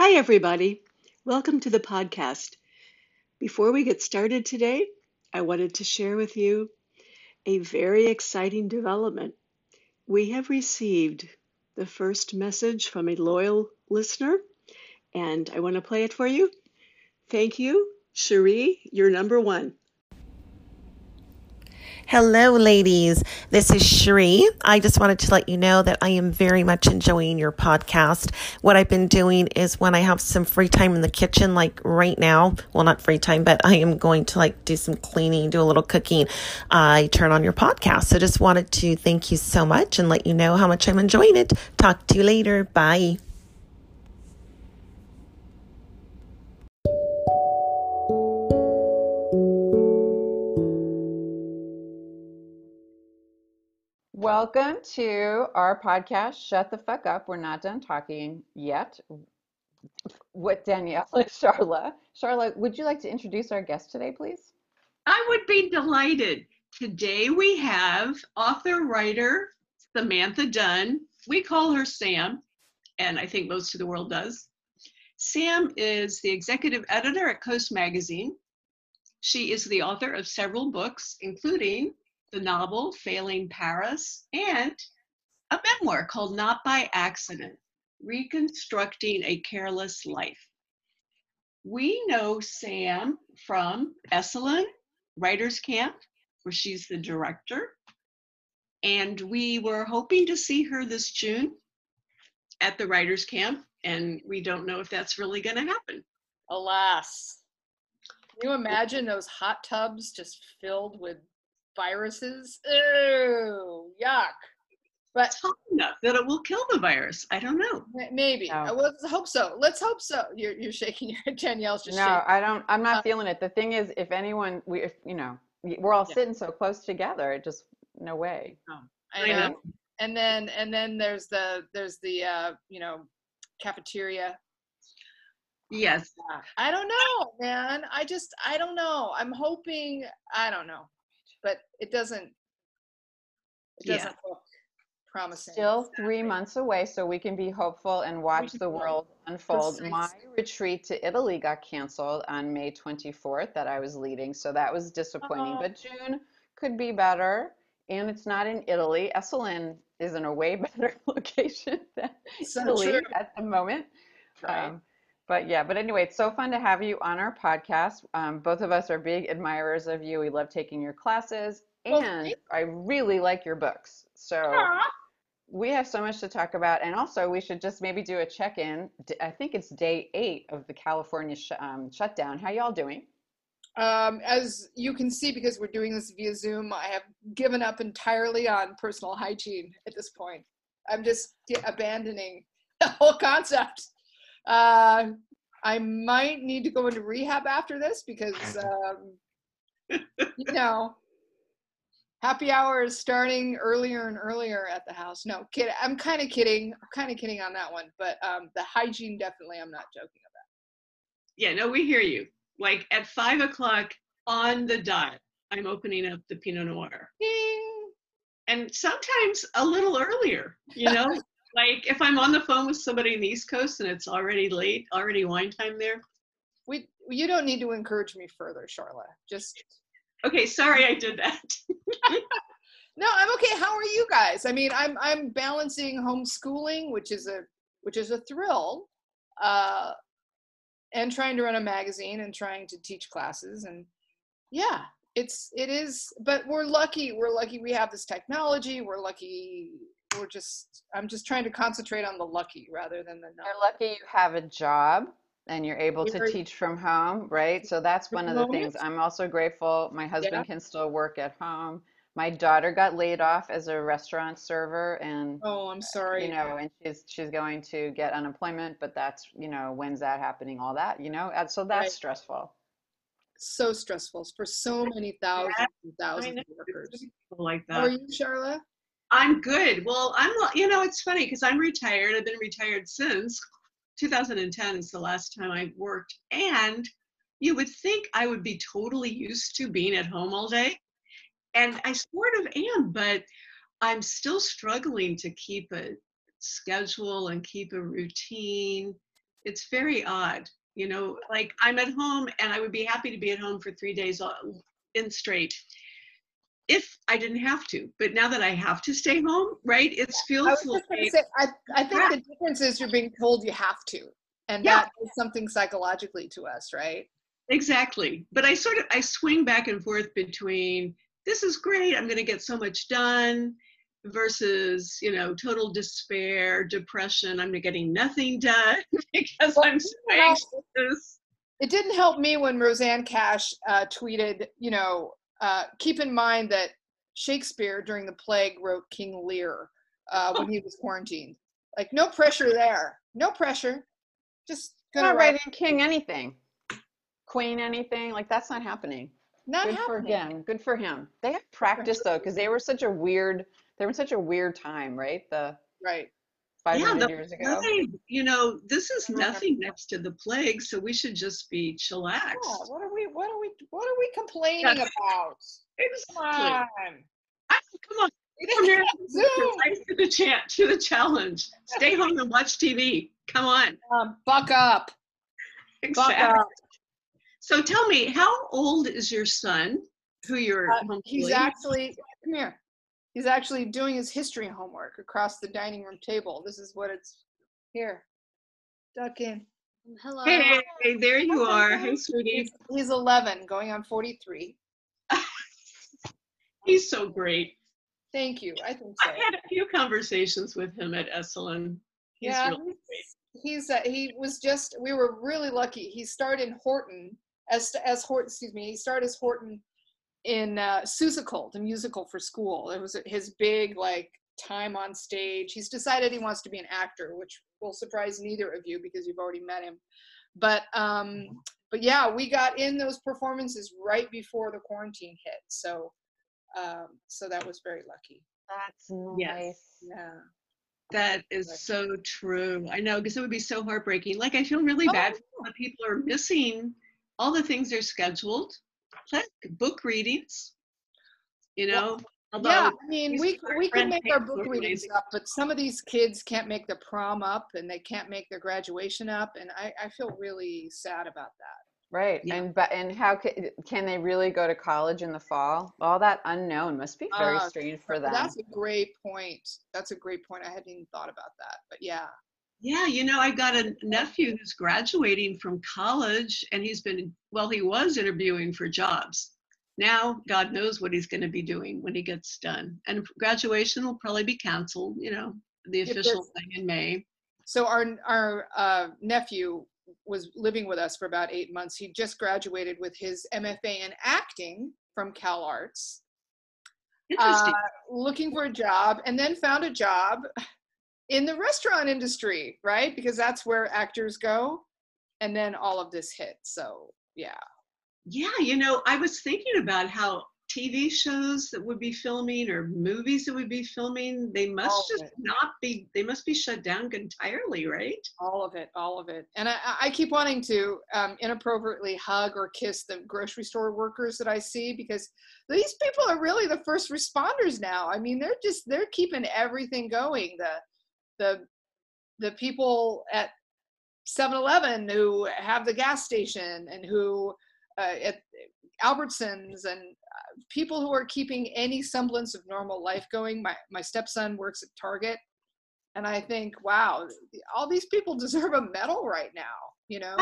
Hi, everybody. Welcome to the podcast. Before we get started today, I wanted to share with you a very exciting development. We have received the first message from a loyal listener, and I want to play it for you. Thank you, Cherie, you're number one. Hello, ladies. This is Cherie. I just wanted to let you know that I am very much enjoying your podcast. What I've been doing is when I have some free time in the kitchen, like right now, well, not free time, but I am going to like do some cleaning, do a little cooking. I turn on your podcast. So just wanted to thank you so much and let you know how much I'm enjoying it. Talk to you later. Bye. Welcome to our podcast, Shut the Fuck Up. We're not done talking yet. With Danielle and Charla. Charla, would you like to introduce our guest today, please? I would be delighted. Today we have author writer Samantha Dunn. We call her Sam, and I think most of the world does. Sam is the executive editor at Coast Magazine. She is the author of several books, including the novel Failing Paris, and a memoir called Not by Accident Reconstructing a Careless Life. We know Sam from Esalen Writers Camp, where she's the director. And we were hoping to see her this June at the Writers Camp, and we don't know if that's really going to happen. Alas. Can you imagine those hot tubs just filled with viruses. Ew, yuck. But hot enough that it will kill the virus. I don't know. Maybe. No. Let's hope so. Let's hope so. You're, you're shaking your head, Danielle's just. No, shaking. I don't. I'm not uh, feeling it. The thing is, if anyone, we, if you know, we're all yeah. sitting so close together, it just no way. Oh, I know. And then and then there's the there's the uh, you know cafeteria Yes. I don't know, man. I just I don't know. I'm hoping I don't know but it doesn't it doesn't yeah. look promising. Still three months away, so we can be hopeful and watch the world unfold. Precisely. My retreat to Italy got canceled on May 24th that I was leading, so that was disappointing. Oh. But June could be better, and it's not in Italy. Esalen is in a way better location than so Italy true. at the moment. Right. Um, but yeah, but anyway, it's so fun to have you on our podcast. Um, both of us are big admirers of you. We love taking your classes, and I really like your books. So Aww. we have so much to talk about, and also we should just maybe do a check-in. I think it's day eight of the California sh- um, shutdown. How y'all doing? Um, as you can see, because we're doing this via Zoom, I have given up entirely on personal hygiene at this point. I'm just abandoning the whole concept. Uh, I might need to go into rehab after this because, um, you know, happy hour is starting earlier and earlier at the house. No, kid, I'm kind of kidding. I'm kind of kidding on that one, but um, the hygiene definitely, I'm not joking about. Yeah, no, we hear you. Like at five o'clock on the dot, I'm opening up the Pinot Noir. Ding. And sometimes a little earlier, you know, like if I'm on the phone with somebody in the East Coast and it's already late, already wine time there. We you don't need to encourage me further, Charla. Just okay. Sorry, I did that. no, I'm okay. How are you guys? I mean, I'm I'm balancing homeschooling, which is a which is a thrill, uh, and trying to run a magazine and trying to teach classes and yeah it's it is but we're lucky we're lucky we have this technology we're lucky we're just i'm just trying to concentrate on the lucky rather than the not. you're lucky you have a job and you're able to teach from home right? So that's one of the things. i'm also grateful my husband yeah. can still work at home. My daughter got laid off as a restaurant server and oh i'm uh, sorry. you know and she's she's going to get unemployment but that's you know when's that happening all that you know? And so that's right. stressful. So stressful for so many thousands and thousands of workers. Like that How are you charla I'm good. Well, I'm, you know, it's funny because I'm retired. I've been retired since 2010 is the last time I worked. And you would think I would be totally used to being at home all day. And I sort of am, but I'm still struggling to keep a schedule and keep a routine. It's very odd. You know, like I'm at home and I would be happy to be at home for three days in straight if I didn't have to. But now that I have to stay home, right? It feels I, like, say, I, I think yeah. the difference is you're being told you have to. And yeah. that is something psychologically to us, right? Exactly. But I sort of I swing back and forth between this is great, I'm gonna get so much done versus, you know, total despair, depression, I'm getting nothing done because well, I'm so anxious. It didn't help me when Rosanne Cash uh, tweeted, you know, uh, keep in mind that Shakespeare during the plague wrote King Lear uh, when he was quarantined. Like no pressure there, no pressure. Just not writing King anything, Queen anything. Like that's not happening. Not Good happening. for him. Good for him. They have practice though, because they were such a weird. They were such a weird time, right? The right. 500 yeah, years ago. Plague, you know, this is nothing next to the plague, so we should just be chillaxed. Yeah, what are we? What are we? What are we complaining about? Exactly. Come on. I, come on. Come here. Zoom. To the chat to the challenge. Stay home and watch TV. Come on. Um, buck up. Exactly. Buck up. So tell me, how old is your son? Who you're uh, He's actually come here. He's actually doing his history homework across the dining room table. This is what it's here. Duck in. Hello. Hey, hey there you are. Hey, sweetie. He's, he's 11, going on 43. he's so great. Thank you. I think so. I had a few conversations with him at Esalen. He's yeah, really he's uh, he was just. We were really lucky. He started in Horton as as Horton. Excuse me. He started as Horton in uh, Seussical, the musical for school. It was his big like time on stage. He's decided he wants to be an actor, which will surprise neither of you because you've already met him. But um, but yeah, we got in those performances right before the quarantine hit. So um, so that was very lucky. That's nice. Yes. Yeah. That is so true. I know because it would be so heartbreaking. Like I feel really oh, bad for people are missing all the things they're scheduled book readings. You know, Although yeah, I mean, we we can make our book readings up, but some of these kids can't make the prom up, and they can't make their graduation up, and I, I feel really sad about that. Right, yeah. and but and how can can they really go to college in the fall? All that unknown must be very uh, strange for them. That's a great point. That's a great point. I hadn't even thought about that, but yeah. Yeah, you know, I've got a nephew who's graduating from college and he's been, well, he was interviewing for jobs. Now, God knows what he's going to be doing when he gets done. And graduation will probably be canceled, you know, the official thing in May. So, our, our uh, nephew was living with us for about eight months. He just graduated with his MFA in acting from Cal Arts. Interesting. Uh, looking for a job and then found a job in the restaurant industry, right? Because that's where actors go. And then all of this hit. So, yeah. Yeah, you know, I was thinking about how TV shows that would be filming or movies that would be filming, they must all just not be, they must be shut down entirely, right? All of it, all of it. And I, I keep wanting to um, inappropriately hug or kiss the grocery store workers that I see because these people are really the first responders now. I mean, they're just, they're keeping everything going. The, the the people at 7-Eleven who have the gas station and who uh, at Albertsons and uh, people who are keeping any semblance of normal life going. My my stepson works at Target, and I think, wow, all these people deserve a medal right now. You know,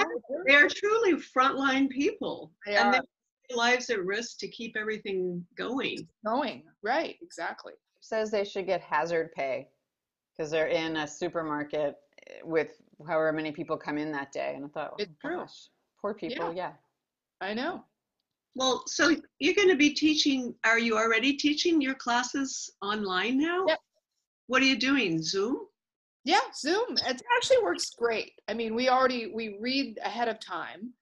they're truly frontline people, they and are. their lives at risk to keep everything going. Going right, exactly. Says they should get hazard pay because they're in a supermarket eh, with however many people come in that day. And I thought, oh, it's true. Gosh, poor people. Yeah. yeah. I know. Well, so you're going to be teaching, are you already teaching your classes online now? Yep. What are you doing? Zoom? Yeah, Zoom. It actually works great. I mean, we already, we read ahead of time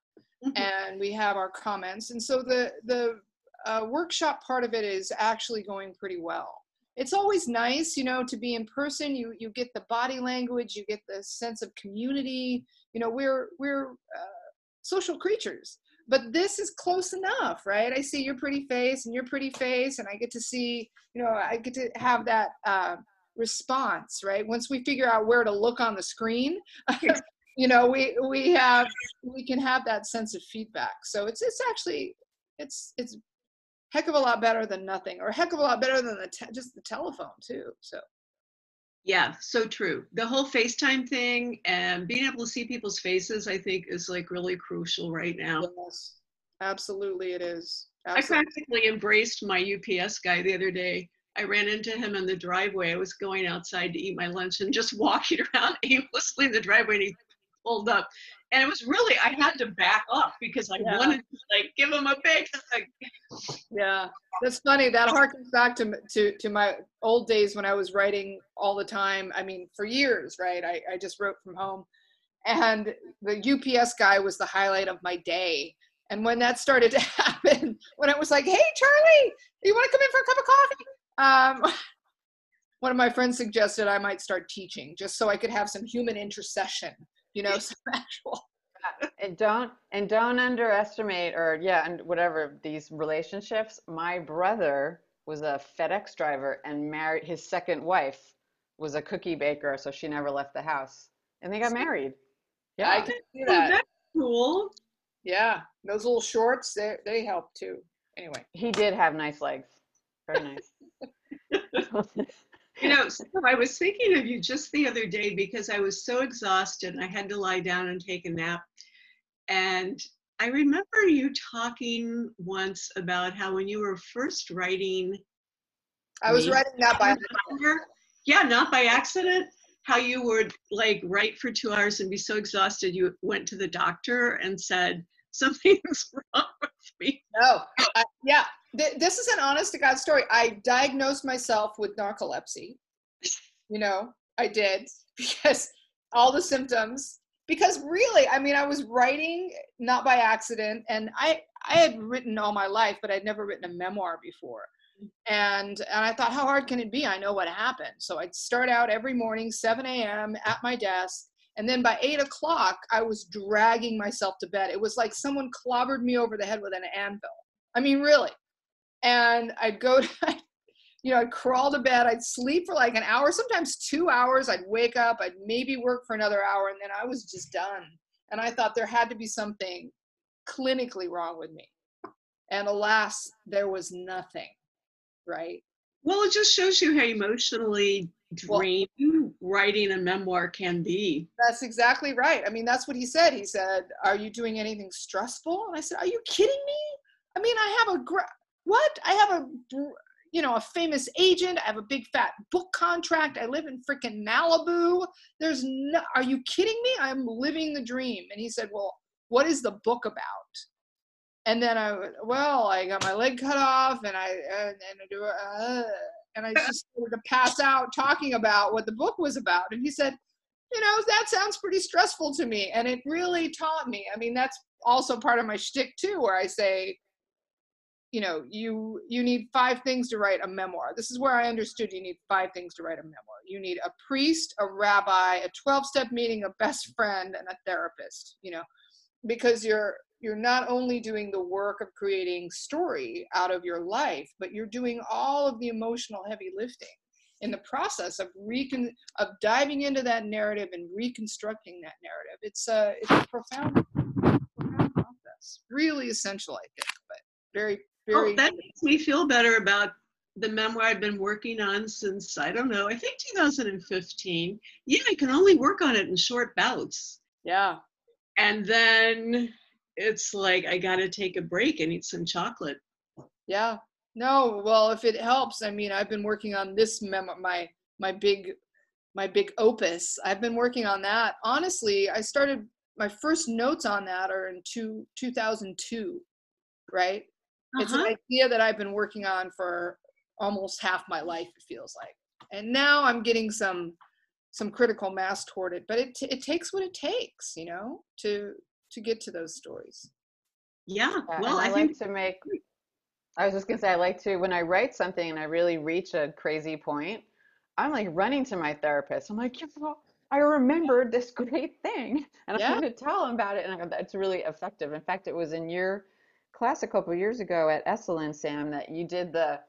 mm-hmm. and we have our comments. And so the, the uh, workshop part of it is actually going pretty well it's always nice you know to be in person. You you get the body language you get the sense of community. You know we're we're uh, social creatures but this is close enough right? I see your pretty face and your pretty face and i get to see you know i get to have that uh, response right? Once we figure out where to look on the screen you know, we we have we can have that sense of feedback. So it's it's actually it's it's heck of a lot better than nothing, or a heck of a lot better than the te- just the telephone too. So Yeah, so true. The whole FaceTime thing and being able to see people's faces, I think, is like really crucial right now. yes, absolutely, it is. I Absolutely. practically embraced my UPS guy the other day. I ran into him in the driveway. I was going outside to eat my lunch and just walking around aimlessly in the driveway, and he pulled up. And it was really, I had to back off because I Yeah. wanted to like give him a big hug. Yeah, that's funny. That harkens back to to to my old days when I was writing all the time. I mean, for years, right? I, I just wrote from home, and the UPS guy was the highlight of my day. And when that started to happen, when it was like, "Hey, Charlie, you want to come in for a cup of coffee?" Um, one of my friends suggested I might start teaching just so I could have some human intercession. You know, some actual. and don't and don't underestimate or yeah and whatever these relationships my brother was a fedex driver and married his second wife was a cookie baker so she never left the house and they got married Yeah, I yeah can see Oh, that. that's cool. Yeah, those little shorts, they they help too. Anyway. he did have nice legs very nice You know, so I was thinking of you just the other day because I was so exhausted and I had to lie down and take a nap. And I remember you talking once about how when you were first writing, I was writing that by yeah, not by accident, how you would like write for two hours and be so exhausted you went to the doctor and said, Something's wrong with me. no. Yeah, th- this is an honest to God story. I diagnosed myself with narcolepsy. You know, I did because all the symptoms. Because really, I mean, I was writing not by accident, and I I had written all my life, but I'd never written a memoir before. And and I thought, how hard can it be? I know what happened. So I'd start out every morning, 7 a.m. at my desk, and then by eight o'clock, I was dragging myself to bed. It was like someone clobbered me over the head with an anvil. I mean, really. And I'd go to, you know, I'd crawl to bed. I'd sleep for like an hour, sometimes two hours. I'd wake up. I'd maybe work for another hour, and then I was just done. And I thought there had to be something clinically wrong with me. And alas, there was nothing. Right. Well, it just shows you how emotionally Well- writing a memoir can be. That's exactly right. I mean, that's what he said. He said, "Are you doing anything stressful?" And I said, "Are you kidding me? I mean, I have a gra- what? I have a you know a famous agent. I have a big fat book contract. I live in freaking Malibu. There's no. Are you kidding me? I'm living the dream." And he said, "Well, what is the book about?" And then I, well, I got my leg cut off, and I and, and I do, uh, and I just started to pass out talking about what the book was about. And he said, you know, that sounds pretty stressful to me. And it really taught me. I mean, that's also part of my shtick too, where I say, you know, you you need five things to write a memoir. This is where I understood you need five things to write a memoir. You need a priest, a rabbi, a 12-step meeting, a best friend, and a therapist, you know, because you're you're not only doing the work of creating story out of your life, but you're doing all of the emotional heavy lifting in the process of recon of diving into that narrative and reconstructing that narrative. It's a it's a profound, profound process, really essential, I think, but very very. Oh, that makes me feel better about the memoir I've been working on since, I don't know, I think 2015. Yeah, I can only work on it in short bouts. yeah, And then it's like, I got to take a break and eat some chocolate. yeah. No, well, if it helps, I mean, I've been working on this memo, my my big my big opus. I've been working on that. Honestly, I started my first notes on that are in two, 2002, right? It's an Uh-huh. idea that I've been working on for almost half my life. It feels like, and now I'm getting some some critical mass toward it. But it t- it takes what it takes, you know, to to get to those stories. Yeah, Yeah, well, I, I, think like to make. I was just gonna say I like to when I write something and I really reach a crazy point. I'm like running to my therapist. I'm like, you I remembered this great thing, and Yeah. I'm going to tell him about it, and I go, that's really effective. In fact, it was in your class a couple years ago at Esalen, Sam, that you did the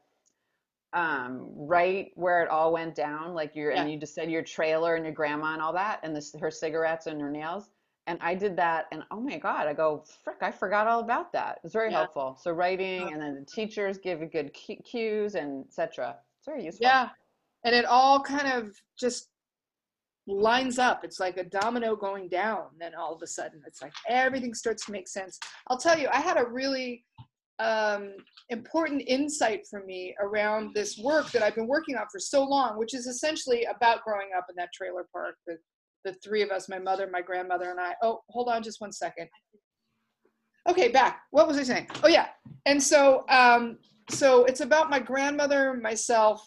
um right where it all went down, like your and you just said your trailer and your grandma and all that, and this her cigarettes and her nails. And I did that, and oh my God, I go, frick, I forgot all about that. It's very Yeah. helpful. So writing, and then the teachers give you good cues and etc. It's very useful. Yeah. And it all kind of just lines up. It's like a domino going down. Then all of a sudden, it's like everything starts to make sense. I'll tell you, I had a really um, important insight for me around this work that I've been working on for so long, which is essentially about growing up in that trailer park. The, the three of us, my mother, my grandmother, and I. Oh, hold on just one second. Okay, back. What was I saying? Oh, yeah. And so, um, so it's about my grandmother, myself,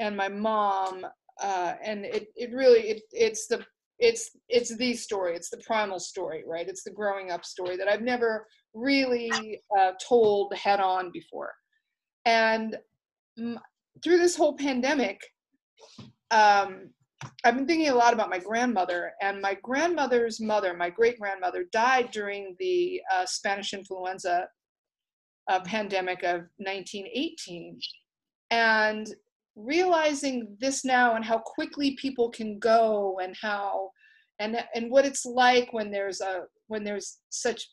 and my mom uh, and it, it really it, it's the it's it's the story it's the primal story right it's the growing up story that i've never really uh, told head on before and m- through this whole pandemic um, i've been thinking a lot about my grandmother and my grandmother's mother my great grandmother died during the uh, spanish influenza uh, pandemic of 1918 and realizing this now and how quickly people can go and how and and what it's like when there's a when there's such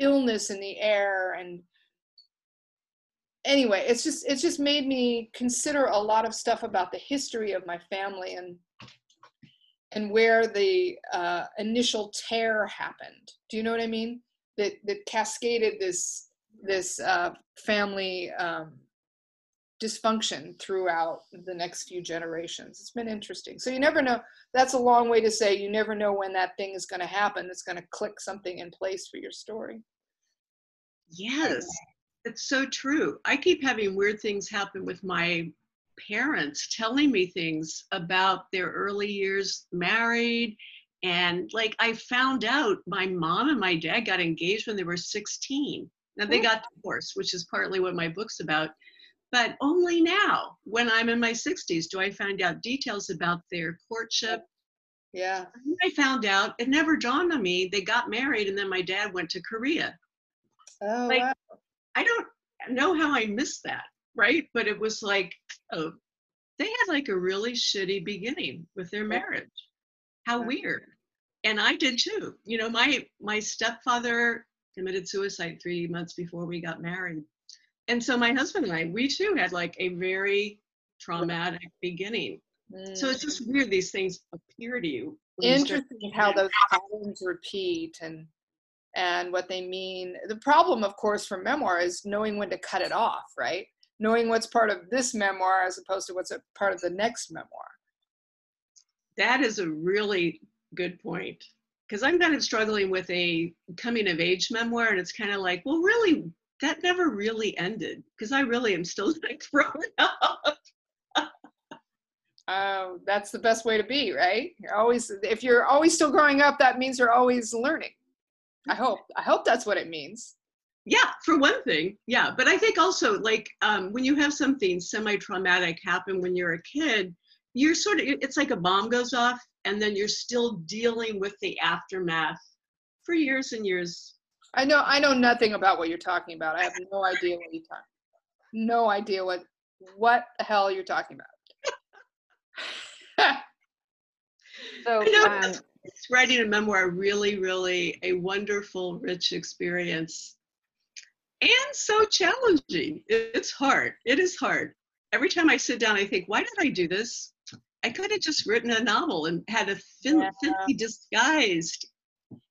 illness in the air and anyway it's just it's just made me consider a lot of stuff about the history of my family and and where the uh, initial tear happened do you know what i mean that that cascaded this this uh, family um, dysfunction throughout the next few generations. It's been interesting. So you never know. That's a long way to say you never know when that thing is going to happen. That's going to click something in place for your story. Yes, it's so true. I keep having weird things happen with my parents telling me things about their early years married. And like I found out my mom and my dad got engaged when they were 16. and they got oh. divorced, which is partly what my book's about. But only now, when I'm in my 60s, do I find out details about their courtship. Yeah. I found out, it never dawned on me, they got married and then my dad went to Korea. Oh, Like- wow. I don't know how I missed that, right? But it was like, oh, they had like a really shitty beginning with their marriage. How weird. And I did too. You know, my my stepfather committed suicide three months before we got married. And so my husband and I, we too had like a very traumatic beginning. So it's Mm. just weird these things appear to you. when you interesting how those patterns repeat and and what they mean. The problem, of course, for memoir is knowing when to cut it off, right? Knowing what's part of this memoir as opposed to what's a part of the next memoir. That is a really good point. Because I'm kind of struggling with a coming of age memoir, and it's kind of like, well, really, that never really ended. Because I really am still like growing up. Oh, that's the best way to be, right? You're always if you're always still growing up, that means you're always learning. I mm-hmm. hope. I hope that's what it means. Yeah, for one thing, yeah. But I think also, like, um, when you have something semi traumatic happen when you're a kid, you're sort of, it's like a bomb goes off, and then you're still dealing with the aftermath for years and years. I know I know nothing about what you're talking about. I have no idea what you're talking. No idea what what the hell you're talking about. So um, it's writing a memoir really, really a wonderful, rich experience. And so challenging. It's hard. It is hard. Every time I sit down, I think, why did I do this? I could have just written a novel and had a fin- Yeah. thinly disguised.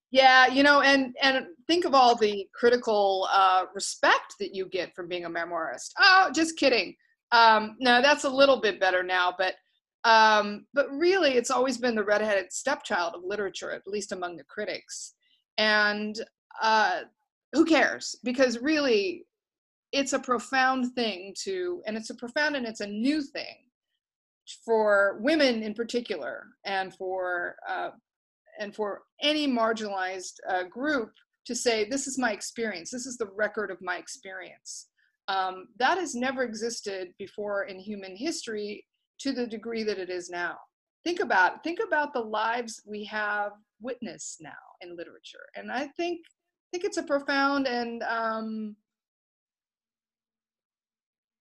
Yeah, you know, and and think of all the critical uh, respect that you get from being a memoirist. Oh, just kidding. Um, no, that's a little bit better now, but um, but really, it's always been the redheaded stepchild of literature, at least among the critics. And uh, who cares? Because really, it's a profound thing to, and it's a profound and it's a new thing for women in particular, and for uh, and for any marginalized uh, group to say, this is my experience, this is the record of my experience. Um, that has never existed before in human history to the degree that it is now. Think about think about the lives we have witnessed now in literature, and I think think it's a profound and um,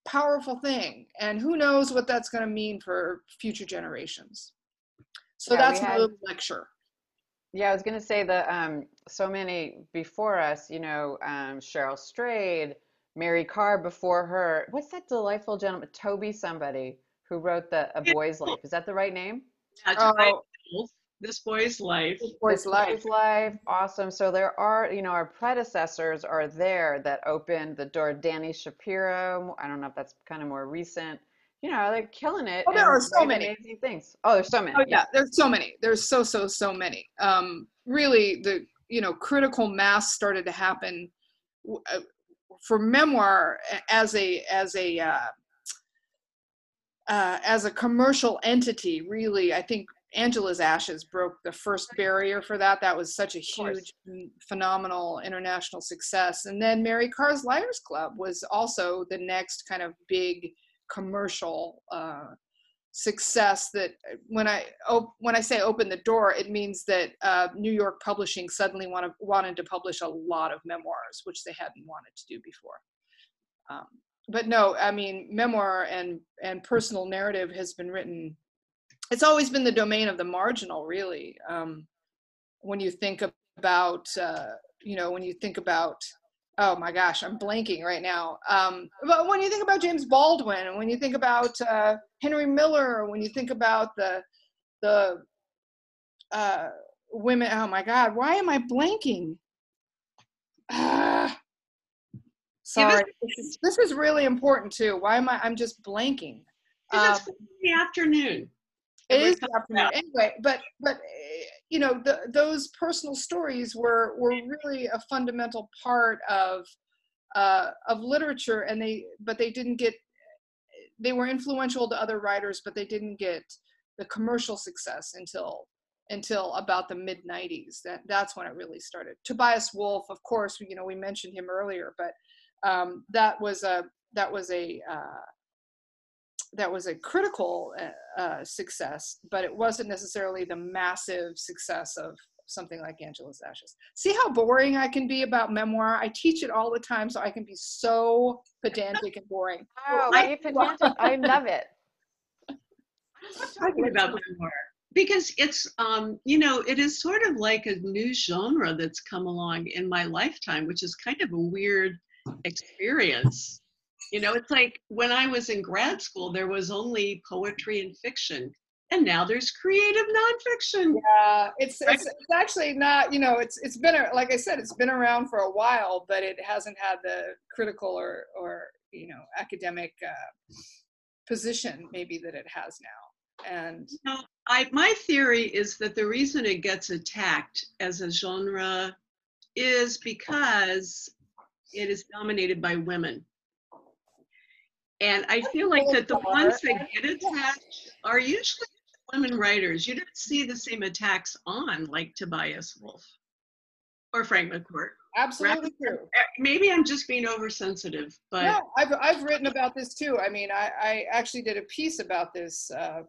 powerful thing. And who knows what that's going to mean for future generations. So Yeah, that's my had- little lecture. Yeah, I was going to say that um, so many before us, you know, um, Cheryl Strayed, Mary Karr before her. What's that delightful gentleman, Toby somebody, who wrote the A Boy's Life? Is that the right name? Oh. This boy's life. This boy's This life. Boy's Life. Awesome. So there are, you know, our predecessors are there that opened the door. Dani Shapiro. I don't know if that's kind of more recent. You know, they're killing it. Oh, there are so many. amazing things. Oh, there's so many. Oh yeah, there's so many. There's so so so many. Um, really, the you know critical mass started to happen uh, for memoir as a as a uh, uh, as a commercial entity. Really, I think Angela's Ashes broke the first barrier for that. That was such a huge, mm, phenomenal international success. And then Mary Karr's Liars Club was also the next kind of big commercial uh, success. That uh, when I op- when I say open the door, it means that uh, New York Publishing suddenly wanted wanted to publish a lot of memoirs, which they hadn't wanted to do before. Um, but no, I mean, memoir and and personal narrative has been written it's always been the domain of the marginal really um, when you think about uh, you know when you think about oh my gosh i'm blanking right now um, but when you think about james baldwin and when you think about uh, henry miller when you think about the the uh, women oh my god why am i blanking sorry this is, this is really important too why am i i'm just blanking Um, it's the afternoon. It is time the afternoon. Anyway, but but eh, you know the, those personal stories were were really a fundamental part of uh, of literature, and they but they didn't get they were influential to other writers, but they didn't get the commercial success until until about the mid 90s that that's when it really started tobias wolff of course you know we mentioned him earlier but um, that was a that was a uh, that was a critical uh, uh, success, but it wasn't necessarily the massive success of something like Angela's Ashes. See how boring I can be about memoir? I teach it all the time, so I can be so pedantic and boring. Oh, I- I, pedantic. I love it. talking about memoir because it's um you know it is sort of like a new genre that's come along in my lifetime which is kind of a weird experience you know it's like when i was in grad school there was only poetry and fiction and now there's creative nonfiction Yeah, it's, it's it's actually not. You know, it's it's been a, like I said, it's been around for a while, but it hasn't had the critical or or you know academic uh, position maybe that it has now. And No, I, my theory is that the reason it gets attacked as a genre is because it is dominated by women. And I feel like that the ones that get attacked are usually women writers. You don't see the same attacks on like Tobias Wolff or Frank McCourt. absolutely true. Eh, Maybe I'm just being oversensitive, but No, I've I've written about this too. I mean, I I actually did a piece about this uh,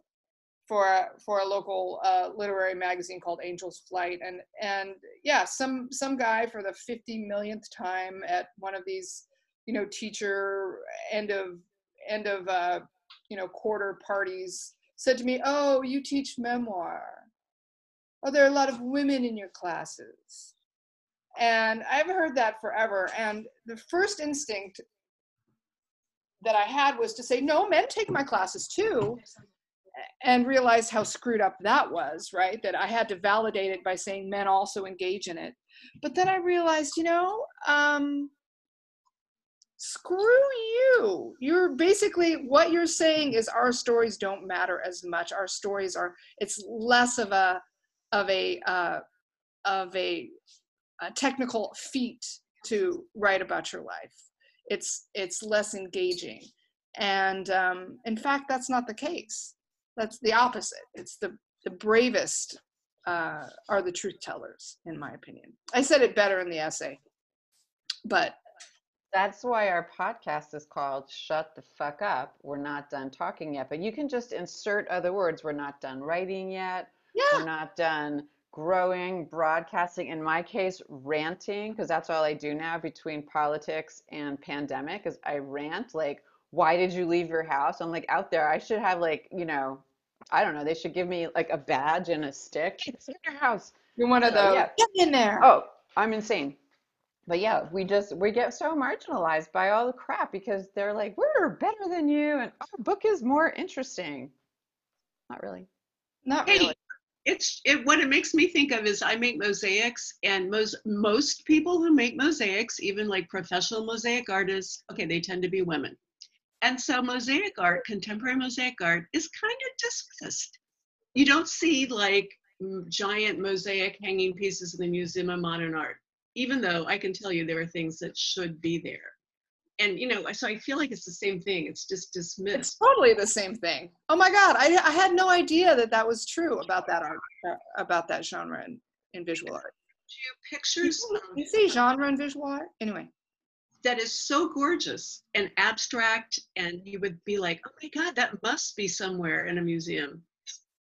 for a, for a local uh, literary magazine called Angel's Flight, and and yeah, some some guy for the fifty millionth time at one of these you know teacher end of end of uh, you know quarter parties said to me, "Oh, you teach memoir. Oh, there are a lot of women in your classes." And I've heard that forever. And the first instinct that I had was to say, no, men take my classes too. And realized how screwed up that was, right? That I had to validate it by saying men also engage in it. But then I realized, you know, um, screw you. You're basically, what you're saying is our stories don't matter as much. Our stories are, it's less of a, of a, uh, of a, a technical feat to write about your life. It's it's less engaging, and um, in fact, that's not the case. That's the opposite. It's the the bravest uh, are the truth tellers, in my opinion. I said it better in the essay, but That's why our podcast is called Shut the Fuck Up. We're not done talking yet. But you can just insert other words. We're not done writing yet. yeah, We're not done growing, broadcasting. In my case, ranting, because that's all I do now between politics and pandemic is I rant like, why did you leave your house? I'm like out there. I should have like, you know, I don't know, they should give me like a badge and a stick. It's in your house. You're one of So, those. yeah. Get in there. Oh, I'm insane. But yeah, we just we get so marginalized by all the crap because they're like, we're better than you and our book is more interesting. Not really. Not Hey, really. it's it what it makes me think of is I make mosaics and most most people who make mosaics, even like professional mosaic artists, okay, they tend to be women. And so mosaic art, contemporary mosaic art is kind of dismissed. You don't see like giant mosaic hanging pieces in the Museum of Modern Art, even though I can tell you there are things that should be there. And you know, so I feel like it's the same thing. It's just dismissed. It's totally the same thing. Oh my God, I, I had no idea that that was true about that art, uh, about that genre in, in visual art. You pictures You see genre in visual art? Anyway, that is so gorgeous and abstract and you would be like oh my god that must be somewhere in a museum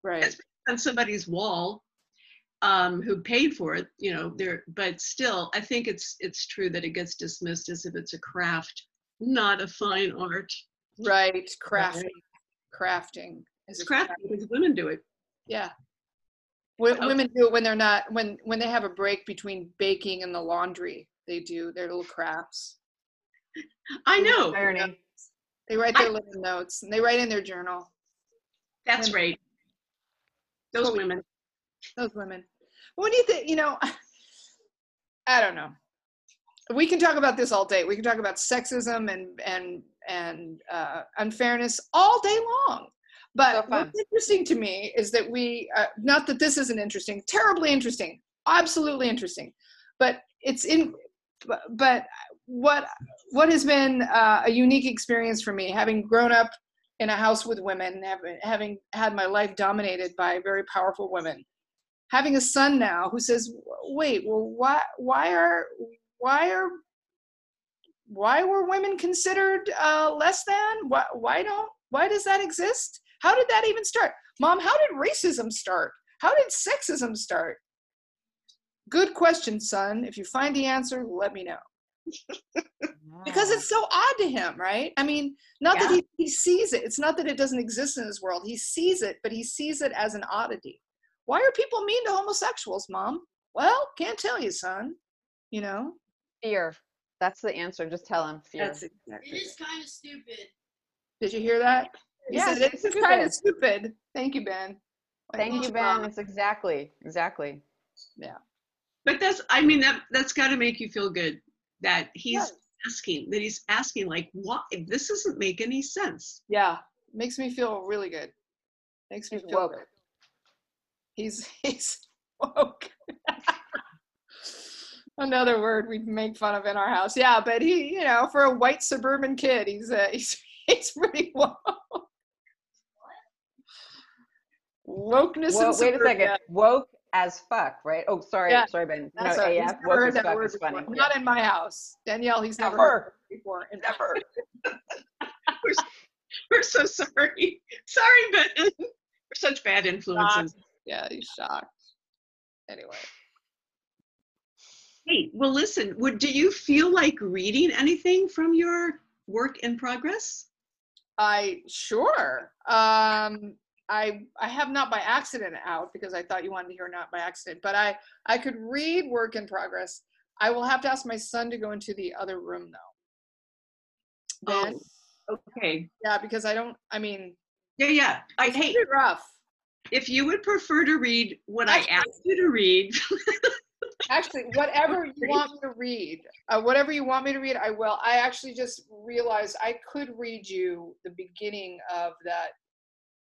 right. On somebody's wall um, who paid for it you know there but still i think it's it's true that it gets dismissed as if it's a craft not a fine art Right. Crafting. Crafting. Is it's a craft because women do it Yeah. Wo- Okay. Women do it when they're not when when they have a break between baking and the laundry. They do their little crafts. i know Irony. They write their little notes and they write in their journal. that's right those women Those women. What do you think? You know, I don't know. We can talk about this all day. We can talk about sexism and and and uh, unfairness all day long. But So what's interesting to me is that we, uh, not that this isn't interesting, terribly interesting, absolutely interesting, but it's in. But, but what what has been uh, a unique experience for me, having grown up in a house with women, having having had my life dominated by very powerful women, having a son now who says, "Wait, well, why why are why are why were women considered uh, less than? Why why don't why does that exist? How did that even start, Mom? How did racism start? How did sexism start? Good question, son. If you find the answer, let me know because it's so odd to him, right? I mean, not that he, he sees it. It's not that it doesn't exist in his world. He sees it, but he sees it as an oddity. Why are people mean to homosexuals, mom? Well, can't tell you, son. You know? fear. That's the answer. Just tell him fear. That's exactly. It is kind of stupid. Did you hear that? He Yes, said it's it's kind of stupid. stupid. Thank you, Ben. Like, Thank you, Ben. wrong?" It's exactly, exactly. Yeah. But that's i mean that that's got to make you feel good that he's Yes. asking that he's asking like why this doesn't make any sense Yeah, makes me feel really good. Makes me He's feel woke. good. He's he's woke. Another word we make fun of in our house. Yeah, but he, you know, for a white suburban kid, he's uh, he's he's pretty woke. Wokeness in wait a second. Woke as fuck, right? Oh, sorry, Yeah, sorry, Ben. No, That's right. He's AF. never Woke heard as that fuck word is funny. Not in my house. Danielle, he's never, Never. heard before. Never. we're so sorry sorry Ben. we're such bad influences Yeah, he's shocked. Anyway. hey well listen would do you feel like reading anything from your work in progress I sure. Um, I I have not by accident out because I thought you wanted to hear not by accident, but I I could read work in progress. I will have to ask my son to go into the other room though. Ben, oh okay yeah, because I don't. I mean, yeah yeah i hate pretty rough. If you would prefer to read what i asked you to read Actually, whatever you want me to read, uh, whatever you want me to read, I will. I actually just realized I could read you the beginning of that,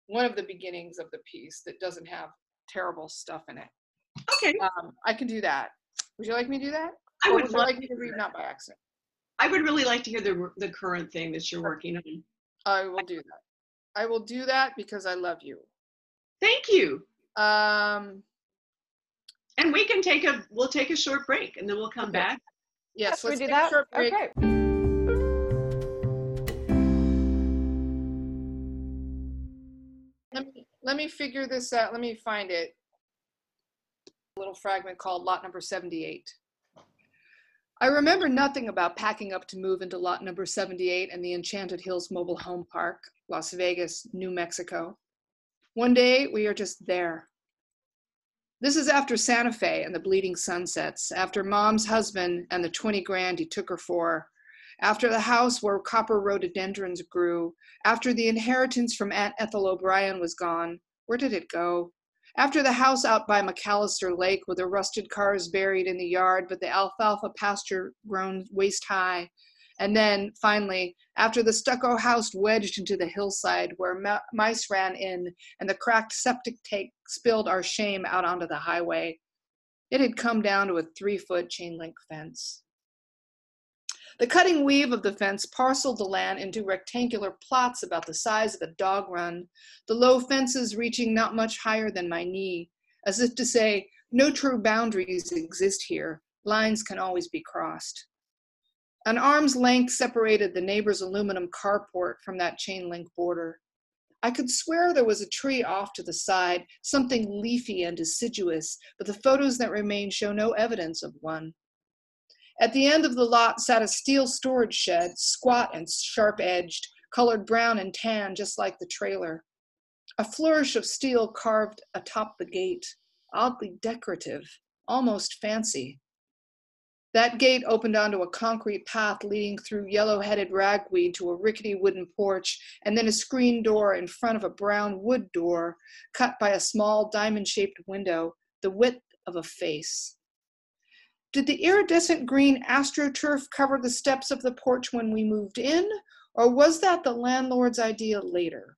one of the beginnings of the piece that doesn't have terrible stuff in it. okay Um, I can do that. Would you like me to do that? i would would you like me to read not by accident? i would really like to hear the the current thing that you're working on I will do that. I will do that because I love you. Thank you Um, and we can take a we'll take a short break and then we'll come Okay. back yes, we let's do take a that. short break. Okay. Let me, let me figure this out. Let me find it. A little fragment called lot number 78. I remember nothing about packing up to move into lot number 78 and the Enchanted Hills Mobile Home Park, Las Vegas, New Mexico. One day we are just there. This is after Santa Fe and the bleeding sunsets, after mom's husband and the 20 grand he took her for, after the house where copper rhododendrons grew, after the inheritance from Aunt Ethel O'Brien was gone. Where did it go? After the house out by McAllister Lake with the rusted cars buried in the yard, but the alfalfa pasture grown waist high. And then, finally, after the stucco house wedged into the hillside where mice ran in and the cracked septic tank spilled our shame out onto the highway, it had come down to a three foot chain link fence. The cutting weave of the fence parceled the land into rectangular plots about the size of a dog run, the low fences reaching not much higher than my knee, as if to say, no true boundaries exist here, lines can always be crossed. An arm's length separated the neighbor's aluminum carport from that chain link border. I could swear there was a tree off to the side, something leafy and deciduous, but the photos that remain show no evidence of one. At the end of the lot sat a steel storage shed, squat and sharp edged, colored brown and tan, just like the trailer. A flourish of steel carved atop the gate, oddly decorative, almost fancy. That gate opened onto a concrete path leading through yellow headed ragweed to a rickety wooden porch, and then a screen door in front of a brown wood door cut by a small diamond shaped window, the width of a face. Did the iridescent green astroturf cover the steps of the porch when we moved in, or was that the landlord's idea later?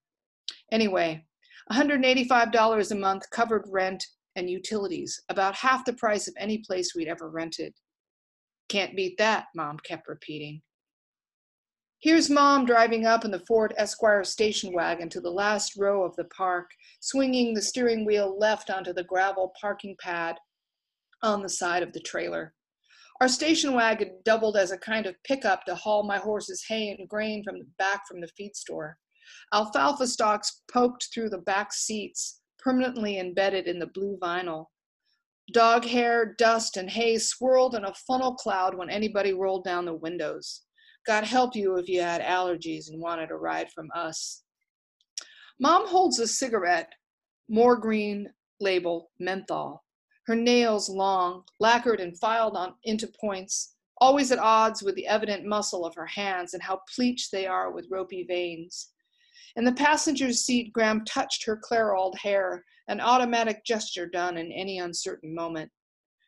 Anyway, $185 a month covered rent and utilities, about half the price of any place we'd ever rented. Can't beat that, Mom kept repeating. Here's Mom driving up in the Ford Esquire station wagon to the last row of the park, swinging the steering wheel left onto the gravel parking pad on the side of the trailer. Our station wagon doubled as a kind of pickup to haul my horse's hay and grain from the back from the feed store. Alfalfa stalks poked through the back seats, permanently embedded in the blue vinyl. Dog hair, dust, and hay swirled in a funnel cloud when anybody rolled down the windows. God help you if you had allergies and wanted a ride from us. Mom holds a cigarette, more green label menthol her nails long, lacquered and filed on into points, always at odds with the evident muscle of her hands and how pleached they are with ropey veins. In the passenger's seat, Graham touched her clairoled hair, an automatic gesture done in any uncertain moment.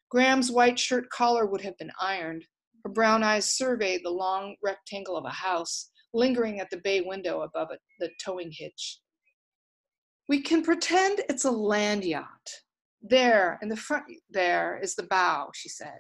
Graham's white shirt collar would have been ironed. Her brown eyes surveyed the long rectangle of a house, lingering at the bay window above it, the towing hitch. We can pretend it's a land yacht, there, in the front, there is the bow, she said.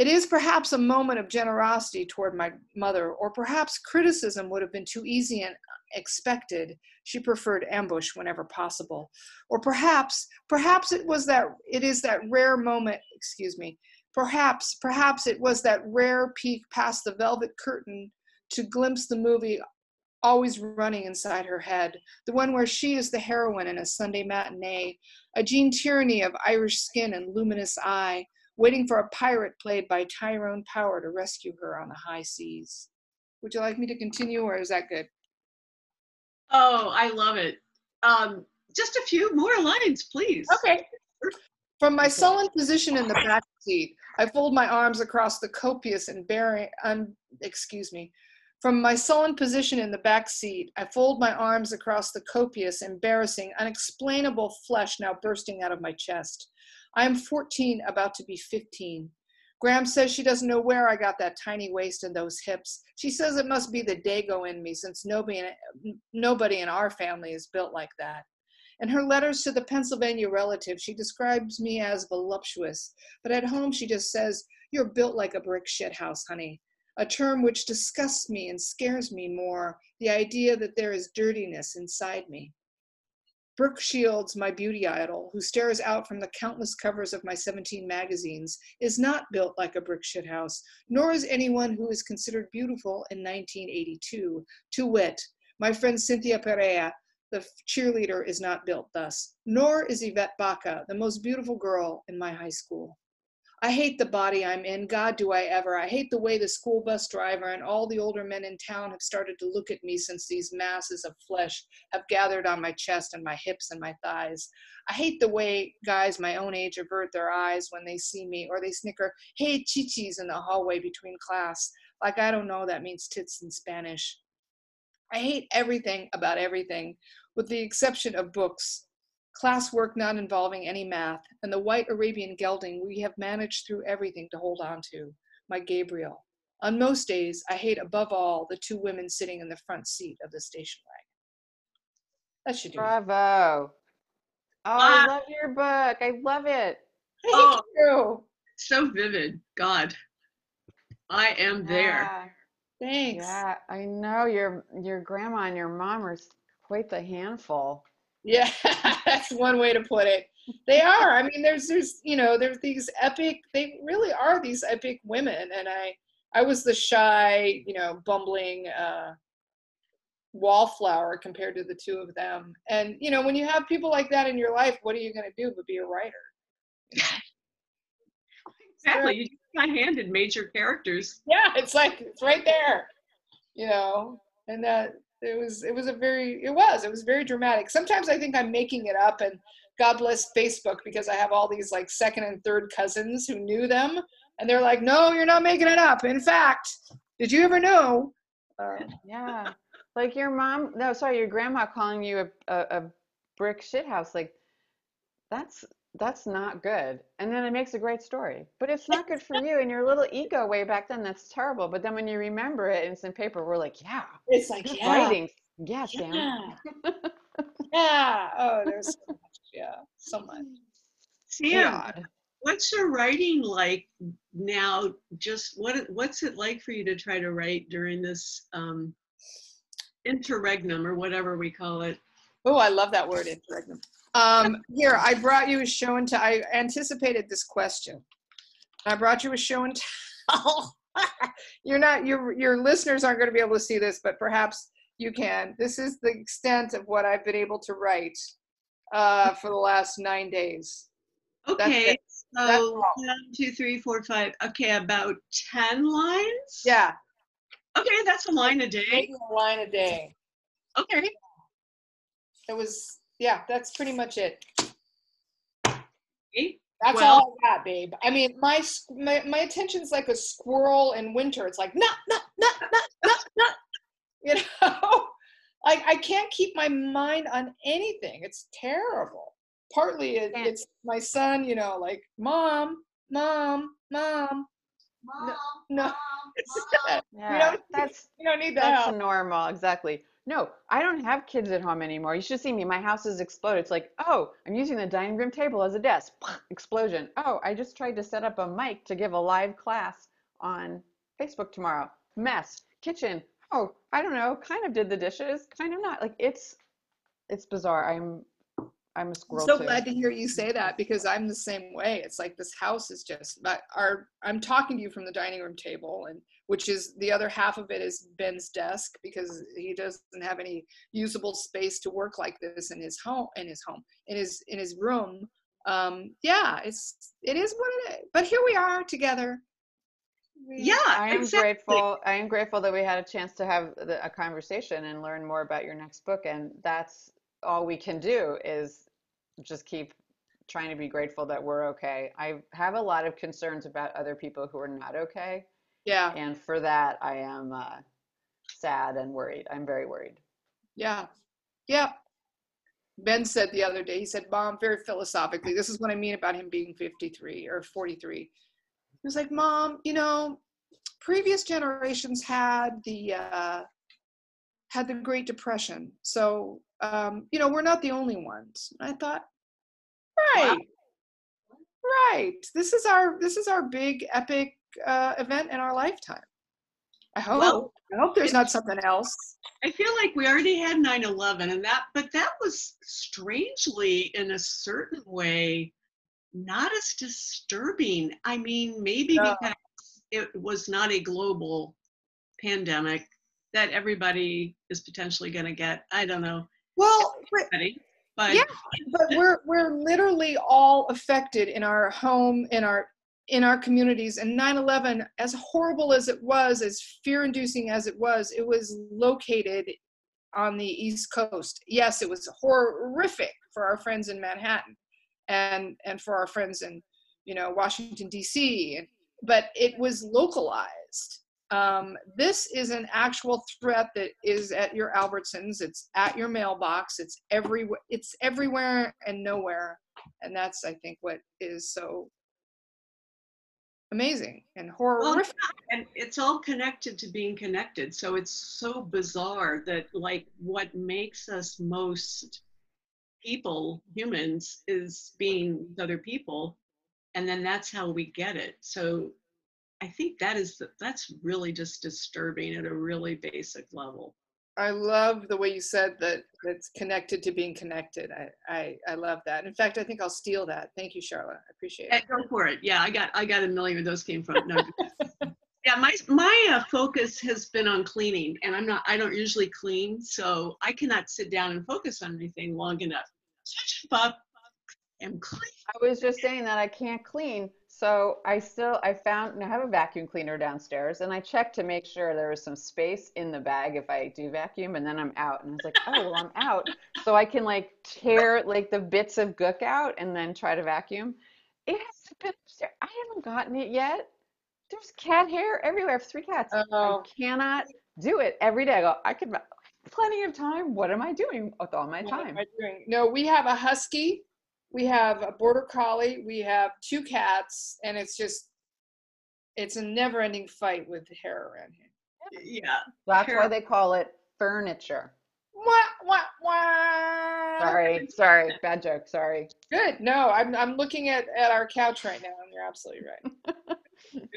It is perhaps a moment of generosity toward my mother, or perhaps criticism would have been too easy and expected. She preferred ambush whenever possible. Or perhaps, perhaps it was that, it is that rare moment, excuse me, perhaps, perhaps it was that rare peek past the velvet curtain to glimpse the movie always running inside her head, the one where she is the heroine in a Sunday matinee, a Gene Tierney of Irish skin and luminous eye, waiting for a pirate played by Tyrone Power to rescue her on the high seas. Would you like me to continue, or is that good? Oh, I love it. Um, just a few more lines, please. Okay. From my sullen position in the back seat, I fold my arms across the copious and bearing, excuse me, from my sullen position in the back seat, I fold my arms across the copious, embarrassing, unexplainable flesh now bursting out of my chest. I am 14, about to be 15. Graham says she doesn't know where I got that tiny waist and those hips. She says it must be the Dago in me, since nobody, nobody in our family is built like that. In her letters to the Pennsylvania relative, she describes me as voluptuous, but at home she just says, You're built like a brick shithouse, honey a term which disgusts me and scares me more, the idea that there is dirtiness inside me. Brooke Shields, my beauty idol, who stares out from the countless covers of my 17 magazines, is not built like a brick shithouse, nor is anyone who is considered beautiful in 1982. To wit, my friend Cynthia Perea, the cheerleader, is not built thus, nor is Yvette Baca, the most beautiful girl in my high school. I hate the body I'm in. God, do I ever. I hate the way the school bus driver and all the older men in town have started to look at me since these masses of flesh have gathered on my chest and my hips and my thighs. I hate the way guys my own age avert their eyes when they see me or they snicker, hey, chichis in the hallway between class. Like I don't know that means tits in Spanish. I hate everything about everything, with the exception of books classwork not involving any math, and the white Arabian gelding we have managed through everything to hold on to, my Gabriel. On most days, I hate above all the two women sitting in the front seat of the station wagon. That should do. it. Bravo. Oh, Ah. I love your book. I love it. Thank Oh. you. So vivid. God. I am there. Thanks. Yeah, I know your your grandma and your mom are quite the handful. Yeah, that's one way to put it. They are. I mean, there's there's you know there's these epic. They really are these epic women, and I I was the shy, you know, bumbling uh, wallflower compared to the two of them. And you know, when you have people like that in your life, what are you going to do but be a writer? Exactly. You just got handed major characters. Yeah, it's like it's right there, you know. And that it was it was a very it was it was very dramatic. Sometimes I think I'm making it up, and God bless Facebook because I have all these like second and third cousins who knew them, and they're like, "No, you're not making it up. In fact, did you ever know?" Uh, Yeah. Like your mom, no, sorry, your grandma calling you a, a, a brick shithouse. Like that's that's not good. And then it makes a great story. But it's not good for you and your little ego way back then. That's terrible. But then when you remember it and it's in paper, we're like, yeah, it's like yeah, writing. Yeah, Sam. yeah, yeah. Oh, there's so much. Yeah, so much. Sam, God. what's your writing like now? Just what what's it like for you to try to write during this um, interregnum or whatever we call it? Oh, I love that word, interregnum. Um, here, I brought you a show and tell. I anticipated this question. I brought you a show and tell. You're not. Your your listeners aren't going to be able to see this, but perhaps you can. This is the extent of what I've been able to write uh, for the last nine days. Okay, so one, two, three, four, five. Okay, about ten lines. Yeah, Okay, that's a line a day. a line a day. Okay. It was. Yeah, that's pretty much it. okay. That's Well- all I got, babe. I mean, my my my attention's like a squirrel in winter. It's like nut nut nut nut nut nut. You know, like I can't keep my mind on anything. It's terrible. Partly it, it's my son. You know, like mom, mom, mom. No, no. Yeah, don't- that's you don't need that. That's help. normal, exactly. No, I don't have kids at home anymore. You should see me. My house has exploded. It's like, oh, I'm using the dining room table as a desk. Explosion. Oh, I just tried to set up a mic to give a live class on Facebook tomorrow. Mess. Kitchen. Oh, I don't know. Kind of did the dishes. Kind of not. Like it's, it's bizarre. I'm, I'm a I'm so too. glad to hear you say that because I'm the same way. It's like this house is just our. I'm talking to you from the dining room table, and which is the other half of it is Ben's desk because he doesn't have any usable space to work like this in his home. In his home, in his in his room. Um, yeah, it's it is what it is. But here we are together. We- Yeah, I am exactly. grateful. I am grateful that we had a chance to have the, a conversation and learn more about your next book. And that's all we can do is just keep trying to be grateful that we're okay. I have a lot of concerns about other people who are not okay, Yeah, and for that, I am uh, sad and worried. I'm very worried. yeah, yeah. Ben said the other day. He said, "Mom, very philosophically, this is what I mean about him being 53 or 43." He was like, "Mom, you know, previous generations had the uh, had the Great Depression, so um, you know we're not the only ones." And I thought, right, right. This is our this is our big epic uh, event in our lifetime. I hope. Well, I hope there's it- not something else. I feel like we already had 9/11 and that but that was strangely in a certain way not as disturbing. I mean, maybe No. because it was not a global pandemic that everybody is potentially going to get. I don't know. Well, but, Everybody, But Yeah. but we're we're literally all affected in our home, in our in our communities. And 9 11, as horrible as it was, as fear inducing as it was, it was located on the East Coast. Yes, it was horrific for our friends in Manhattan and, and for our friends in you know, Washington, D.C., but it was localized. Um, this is an actual threat that is at your Albertsons. It's at your mailbox. It's everywhere. It's everywhere and nowhere, and that's I think what is so amazing and horrific. Well, and it's all connected to being connected. So it's so bizarre that like what makes us most people, humans, is being other people, and then that's how we get it. So I think that is that's really just disturbing at a really basic level. I love the way you said that it's connected to being connected. I, I, I love that. In fact, I think I'll steal that. Thank you, Charlotte. I appreciate it. Yeah, go for it. Yeah, I got I got a million of those came from. No. yeah, my my uh, focus has been on cleaning, and I'm not. I don't usually clean, so I cannot sit down and focus on anything long enough. Switch up and clean. I was just saying that I can't clean so I still I found I have a vacuum cleaner downstairs and I checked to make sure there was some space in the bag if I do vacuum and then I'm out and I was like, oh well I'm out. So I can like tear like the bits of gook out and then try to vacuum. It has been I haven't gotten it yet. There's cat hair everywhere. I have three cats. Oh. I cannot do it every day. I go, I could plenty of time. What am I doing with all my time? No, we have a husky we have a border collie, we have two cats, and it's just it's a never-ending fight with hair around here. Yeah. That's hair. why they call it furniture. Wah, wah, wah. Sorry, sorry, bad joke. Sorry. Good. No, I'm I'm looking at at our couch right now, and you're absolutely right.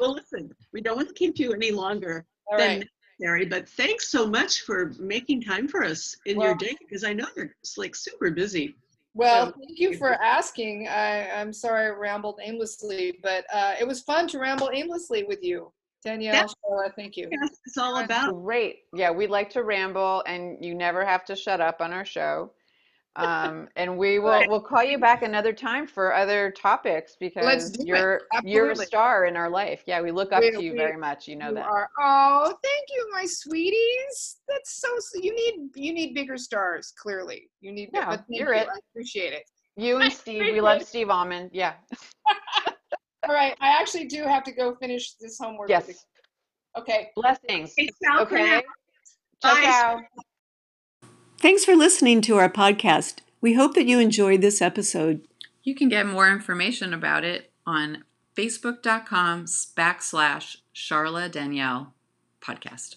well, listen, we don't want to keep you any longer All than right. necessary, but thanks so much for making time for us in well, your day because I know you're like super busy. Well, so, thank you for asking. I, am sorry I rambled aimlessly, but uh, it was fun to ramble aimlessly with you, Danielle. Charlotte, thank you. Yes, it's all about. Great. Yeah, we like to ramble, and you never have to shut up on our show um, and we will right. we'll call you back another time for other topics because you're you're a star in our life. Yeah, we look up we, to you we, very much. You know you that. Are, oh, thank you, my sweeties. That's so. You need you need bigger stars. Clearly, you need. Yeah, you're you. it. I appreciate it. You and Steve. We love Steve Almond. Yeah. All right, I actually do have to go finish this homework. Yes. Okay. Blessings. Okay. Ciao, ciao. Thanks for listening to our podcast. We hope that you enjoyed this episode. You can get more information about it on facebook.com backslash Charla Danielle podcast.